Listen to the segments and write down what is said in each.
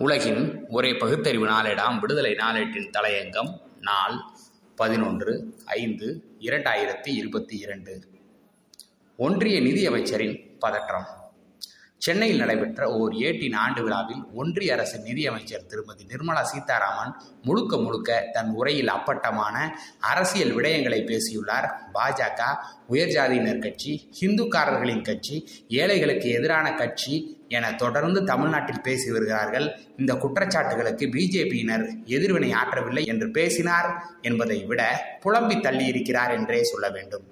உலகின் ஒரே பகுத்தறிவு நாளேடாம் விடுதலை நாளேட்டின் தலையங்கம் நாள் பதினொன்று ஐந்து இரண்டாயிரத்தி இருபத்தி இரண்டு. ஒன்றிய நிதியமைச்சரின் பதற்றம். சென்னையில் நடைபெற்ற ஓர் ஏட்டின் ஆண்டு விழாவில் ஒன்றிய அரசு நிதியமைச்சர் திருமதி நிர்மலா சீதாராமன் முழுக்க முழுக்க தன் உரையில் அப்பட்டமான அரசியல் விடயங்களை பேசியுள்ளார். பாஜக உயர்ஜாதியினர் கட்சி ஹிந்துக்காரர்களின் கட்சி ஏழைகளுக்கு எதிரான கட்சி என தொடர்ந்து தமிழ்நாட்டில் பேசி வருகிறார்கள். இந்த குற்றச்சாட்டுகளுக்கு பிஜேபியினர் எதிர்வினை ஆற்றவில்லை என்று பேசினார் என்பதை விட புலம்பி தள்ளியிருக்கிறார் என்றே சொல்ல வேண்டும்.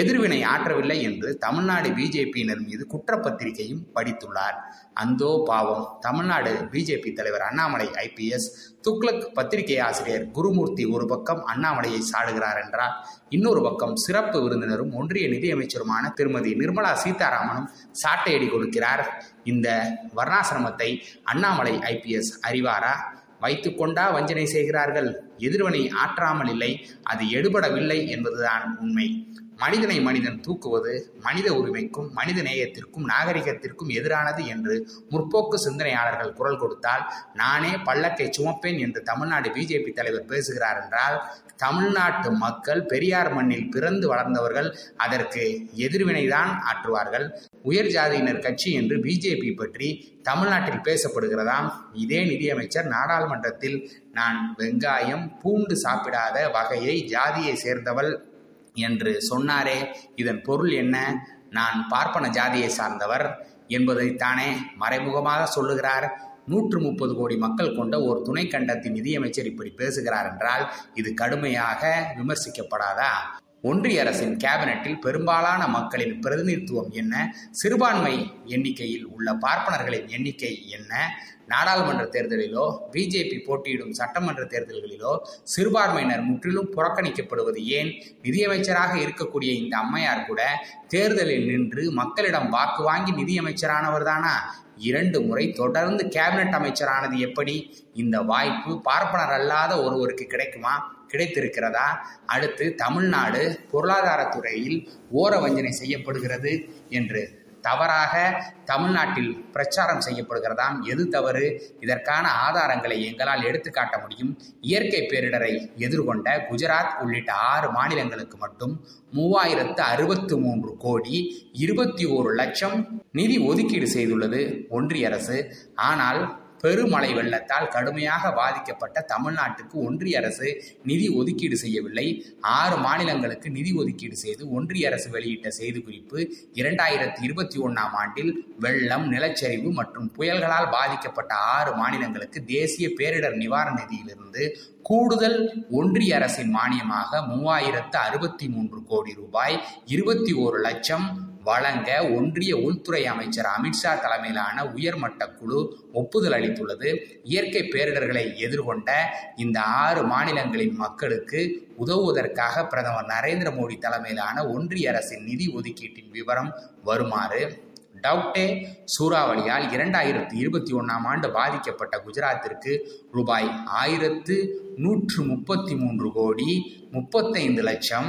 எதிர்வினை ஆற்றவில்லை என்று தமிழ்நாடு பிஜேபியினர் மீது குற்றப்பத்திரிகையும் படித்துள்ளார். அந்தோ பாவம். தமிழ்நாடு பிஜேபி தலைவர் அண்ணாமலை ஐபிஎஸ் துக்ளக் பத்திரிகை ஆசிரியர் குருமூர்த்தி ஒரு பக்கம் அண்ணாமலையை சாடுகிறார் என்றால் இன்னொரு பக்கம் சிறப்பு விருந்தினரும் ஒன்றிய நிதியமைச்சருமான திருமதி நிர்மலா சீதாராமனும் சாட்டையடி கொடுக்கிறார். இந்த வர்ணாசிரமத்தை அண்ணாமலை ஐபிஎஸ் அறிவாரா? வைத்துக்கொண்டா வஞ்சனை செய்கிறார்கள். எதிர்வனை ஆற்றாமல் இல்லை. அது எடுபடவில்லை என்பதுதான் உண்மை. மனிதனை மனிதன் தூக்குவது மனித உரிமைக்கும் மனித நேயத்திற்கும் நாகரிகத்திற்கும் எதிரானது என்று முற்போக்கு சிந்தனையாளர்கள் குரல் கொடுத்தால் நானே பல்லக்கை சுமப்பேன் என்று தமிழ்நாடு பிஜேபி தலைவர் பேசுகிறார் என்றால் தமிழ்நாட்டு மக்கள் பெரியார் மண்ணில் பிறந்து வளர்ந்தவர்கள் அதற்கு எதிர்வினைதான் ஆற்றுவார்கள். உயர் ஜாதியினர் கட்சி என்று பிஜேபி பற்றி தமிழ்நாட்டில் பேசப்படுகிறதாம். இதே நிதியமைச்சர் நாடாளுமன்றத்தில் நான் வெங்காயம் பூண்டு சாப்பிடாத வகையை ஜாதியை சேர்ந்தவள் என்று சொன்னாரே இதன் பொருள் என்ன? நான் பார்ப்பன ஜாதியை சார்ந்தவர் என்பதைத்தானே மறைமுகமாக சொல்லுகிறார். நூற்று முப்பது கோடி மக்கள் கொண்ட ஒரு துணை கண்டத்தின் நிதியமைச்சர் இப்படி பேசுகிறார் என்றால் இது கடுமையாக விமர்சிக்கப்படாதா? ஒன்றிய அரசின் கேபினட்டில் பெரும்பாலான மக்களின் பிரதிநிதித்துவம் என்ன? சிறுபான்மை எண்ணிக்கையில் உள்ள பார்ப்பனர்களின் எண்ணிக்கை என்ன? நாடாளுமன்ற தேர்தலிலோ பிஜேபி போட்டியிடும் சட்டமன்ற தேர்தல்களிலோ சிறுபான்மையினர் முற்றிலும் புறக்கணிக்கப்படுவது ஏன்? நிதியமைச்சராக இருக்கக்கூடிய இந்த அம்மையார் கூட தேர்தலில் நின்று மக்களிடம் வாக்கு வாங்கி நிதியமைச்சரானவர் தானா இரண்டு முறை தொடர்ந்து கேபினட் அமைச்சரானது எப்படி? இந்த வாய்ப்பு பார்ப்பனர் அல்லாத ஒருவருக்கு கிடைக்குமா? கிடைத்திருக்கிறதா? அடுத்து தமிழ்நாடு பொருளாதாரத்துறையில் ஓர வஞ்சனை செய்யப்படுகிறது என்று தவறாக தமிழ்நாட்டில் பிரச்சாரம் செய்யப்படுகிறதாம். எது தவறு? இதற்கான ஆதாரங்களை எங்களால் எடுத்துக்காட்ட முடியும். இயற்கை பேரிடரை எதிர்கொண்ட குஜராத் உள்ளிட்ட ஆறு மாநிலங்களுக்கு மட்டும் மூவாயிரத்து அறுபத்து மூன்று கோடி இருபத்தி ஓரு லட்சம் நிதி ஒதுக்கீடு செய்துள்ளது ஒன்றிய அரசு. ஆனால் பெருமழை வெள்ளத்தால் கடுமையாக பாதிக்கப்பட்ட தமிழ்நாட்டுக்கு ஒன்றிய அரசு நிதி ஒதுக்கீடு செய்யவில்லை. ஆறு மாநிலங்களுக்கு நிதி ஒதுக்கீடு செய்து ஒன்றிய அரசு வெளியிட்ட செய்திக்குறிப்பு இரண்டாயிரத்தி இருபத்தி ஒன்றாம் ஆண்டில் வெள்ளம் நிலச்சரிவு மற்றும் புயல்களால் பாதிக்கப்பட்ட ஆறு மாநிலங்களுக்கு தேசிய பேரிடர் நிவாரண நிதியிலிருந்து கூடுதல் ஒன்றிய அரசின் மானியமாக மூவாயிரத்து அறுபத்தி மூன்று கோடி ரூபாய் இருபத்தி ஒரு லட்சம் வழங்க ஒன்றிய உள்துறை அமைச்சர் அமித்ஷா தலைமையிலான உயர்மட்ட குழு ஒப்புதல் அளித்துள்ளது. இயற்கை பேரிடர்களை எதிர்கொண்ட இந்த ஆறு மாநிலங்களின் மக்களுக்கு உதவுவதற்காக பிரதமர் நரேந்திர மோடி தலைமையிலான ஒன்றிய அரசின் நிதி ஒதுக்கீட்டின் விவரம் வருமாறு. டவுட்டே சூறாவளியால் இரண்டாயிரத்தி இருபத்தி ஒன்றாம் ஆண்டு பாதிக்கப்பட்ட குஜராத்திற்கு ரூபாய் ஆயிரத்து நூற்று முப்பத்தி மூன்று கோடி முப்பத்தைந்து லட்சம்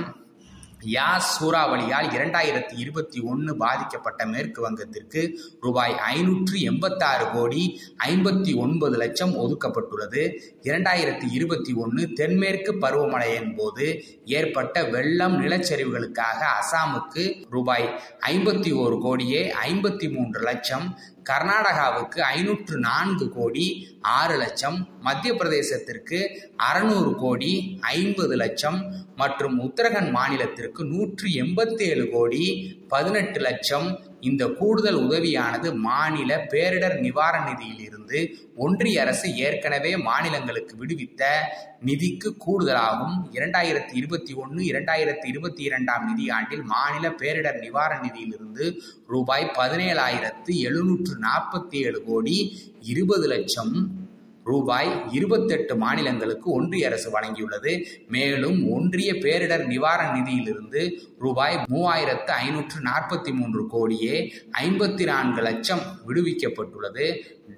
யாஸ் சூறாவளியால் இரண்டாயிரத்தி இருபத்தி ஒன்று பாதிக்கப்பட்ட மேற்கு வங்கத்திற்கு ரூபாய் ஐநூற்று எண்பத்தாறு கோடி ஐம்பத்தி ஒன்பது லட்சம் ஒதுக்கப்பட்டுள்ளது. இரண்டாயிரத்தி இருபத்தி ஒன்று தென்மேற்கு பருவமழையின் போது ஏற்பட்ட வெள்ளம் நிலச்சரிவுகளுக்காக அசாமுக்கு ரூபாய் ஐம்பத்தி ஓரு கோடியே ஐம்பத்தி மூன்று லட்சம் கர்நாடகாவுக்கு ஐநூற்று நான்கு கோடி ஆறு லட்சம் மத்திய பிரதேசத்திற்கு அறநூறு கோடி ஐம்பது லட்சம் மற்றும் உத்தரகண்ட் மாநிலத்திற்கு நூற்று எண்பத்தேழு கோடி பதினெட்டு லட்சம் இந்த கூடுதல் உதவியானது மாநில பேரிடர் நிவாரண நிதியிலிருந்து ஒன்றிய அரசு ஏற்கனவே மாநிலங்களுக்கு விடுவித்த நிதிக்கு கூடுதலாகும் இரண்டாயிரத்தி இருபத்தி ஒன்று இரண்டாயிரத்தி இருபத்தி இரண்டாம் நிதியாண்டில் மாநில பேரிடர் நிவாரண நிதியிலிருந்து ரூபாய் பதினேழாயிரத்து எழுநூற்று நாற்பத்தி ஏழு கோடி இருபது லட்சம் ரூபாய் இருபத்தெட்டு மாநிலங்களுக்கு ஒன்றிய அரசு வழங்கியுள்ளது. மேலும் ஒன்றிய பேரிடர் நிவாரண நிதியிலிருந்து ரூபாய் மூவாயிரத்து ஐநூற்று நாற்பத்தி மூன்று கோடியே ஐம்பத்தி நான்கு லட்சம் விடுவிக்கப்பட்டுள்ளது.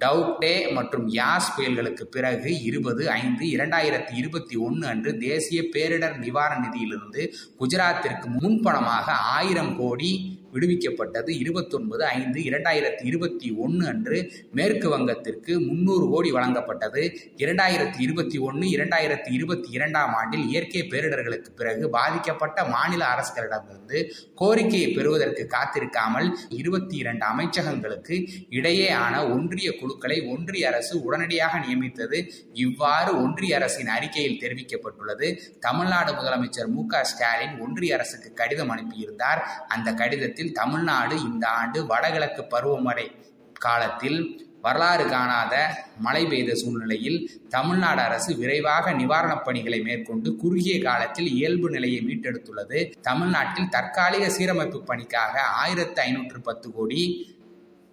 டவுக்டே மற்றும் யாஸ் புயல்களுக்கு பிறகு இருபது ஐந்து இரண்டாயிரத்தி இருபத்தி ஒன்று அன்று தேசிய பேரிடர் நிவாரண நிதியிலிருந்து குஜராத்திற்கு முன்பணமாக ஆயிரம் கோடி விடுவிக்கப்பட்டது. இருபத்தொன்பது ஐந்து இரண்டாயிரத்தி இருபத்தி ஒன்று அன்று மேற்கு வங்கத்திற்கு முன்னூறு கோடி வழங்கப்பட்டது. இரண்டாயிரத்தி இருபத்தி ஒன்று இரண்டாயிரத்தி இருபத்தி இரண்டாம் ஆண்டில் இயற்கை பேரிடர்களுக்கு பிறகு பாதிக்கப்பட்ட மாநில அரசுகளிடமிருந்து கோரிக்கையை பெறுவதற்கு காத்திருக்காமல் இருபத்தி இரண்டு அமைச்சகங்களுக்கு இடையேயான ஒன்றிய குழுக்களை ஒன்றிய அரசு உடனடியாக நியமித்தது. இவ்வாறு ஒன்றிய அரசின் அறிக்கையில் தெரிவிக்கப்பட்டுள்ளது. தமிழ்நாடு முதலமைச்சர் மு க ஸ்டாலின் ஒன்றிய அரசுக்கு கடிதம் அனுப்பியிருந்தார். அந்த கடிதத்தில் தமிழ்நாடு இந்த ஆண்டு வடகிழக்கு பருவமழை காலத்தில் வரலாறு காணாத மழை பெய்த சூழ்நிலையில் தமிழ்நாடு அரசு விரைவாக நிவாரணப் பணிகளை மேற்கொண்டு குறுகிய காலத்தில் இயல்பு நிலையை மீட்டெடுத்துள்ளது. தமிழ்நாட்டில் தற்காலிக சீரமைப்பு பணிக்காக ஆயிரத்து ஐநூற்று பத்து கோடி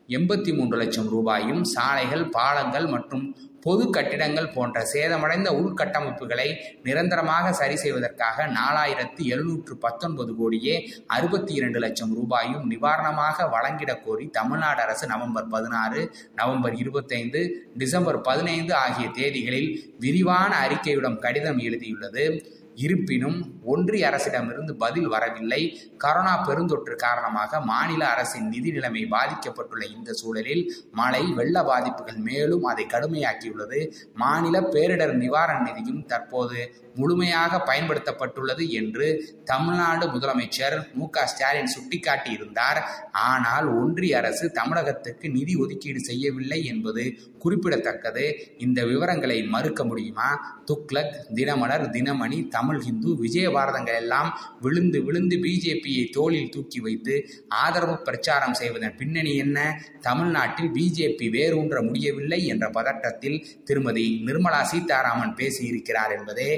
எண்பத்தி மூன்று லட்சம் ரூபாயும் சாலைகள் பாலங்கள் மற்றும் பொது கட்டிடங்கள் போன்ற சேதமடைந்த உள்கட்டமைப்புகளை நிரந்தரமாக சரி செய்வதற்காக நாலாயிரத்து எழுநூற்று பத்தொன்பது கோடியே அறுபத்தி இரண்டு லட்சம் ரூபாயும் நிவாரணமாக வழங்கிடக் கோரி தமிழ்நாடு அரசு நவம்பர் பதினாறு நவம்பர் இருபத்தைந்து டிசம்பர் பதினைந்து ஆகிய தேதிகளில் விரிவான அறிக்கையுடன் கடிதம் எழுதியுள்ளது. இருப்பினும் ஒன்றிய அரசிடமிருந்து பதில் வரவில்லை. கரோனா பெருந்தொற்று காரணமாக மாநில அரசின் நிதி நிலைமை பாதிக்கப்பட்டுள்ள இந்த சூழலில் மழை வெள்ள பாதிப்புகள் மேலும் அதை கடுமையாக்கியுள்ளது. மாநில பேரிடர் நிவாரண நிதியும் தற்போது முழுமையாக பயன்படுத்தப்பட்டுள்ளது என்று தமிழ்நாடு முதலமைச்சர் மு க ஸ்டாலின் சுட்டிக்காட்டியிருந்தார். ஆனால் ஒன்றிய அரசு தமிழகத்துக்கு நிதி ஒதுக்கீடு செய்யவில்லை என்பது குறிப்பிடத்தக்கது. இந்த விவரங்களை மறுக்க முடியுமா? துக்ளக் தினமலர் தினமணி தமிழ் ஹிந்து விஜயபாரதங்கள் எல்லாம் விழுந்து விழுந்து பிஜேபியை தோளில் தூக்கி வைத்து ஆதரவு பிரச்சாரம் செய்வதன் பின்னணி என்ன? தமிழ்நாட்டில் பிஜேபி வேரூன்ற முடியவில்லை என்ற பதட்டத்தில் திருமதி நிர்மலா சீதாராமன் பேசியிருக்கிறார் என்பதே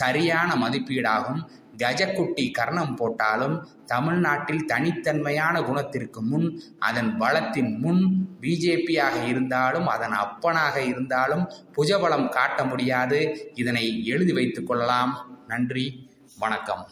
சரியான மதிப்பீடாகும். கஜக்குட்டி கர்ணம் போட்டாலும் தமிழ்நாட்டில் தனித்தன்மையான குணத்திற்கு முன் அதன் பலத்தின் முன் பிஜேபியாக இருந்தாலும் அதன் அப்பனாக இருந்தாலும் புஜபலம் காட்ட முடியாது. இதனை எழுதி வைத்துக் கொள்ளலாம். நன்றி. வணக்கம்.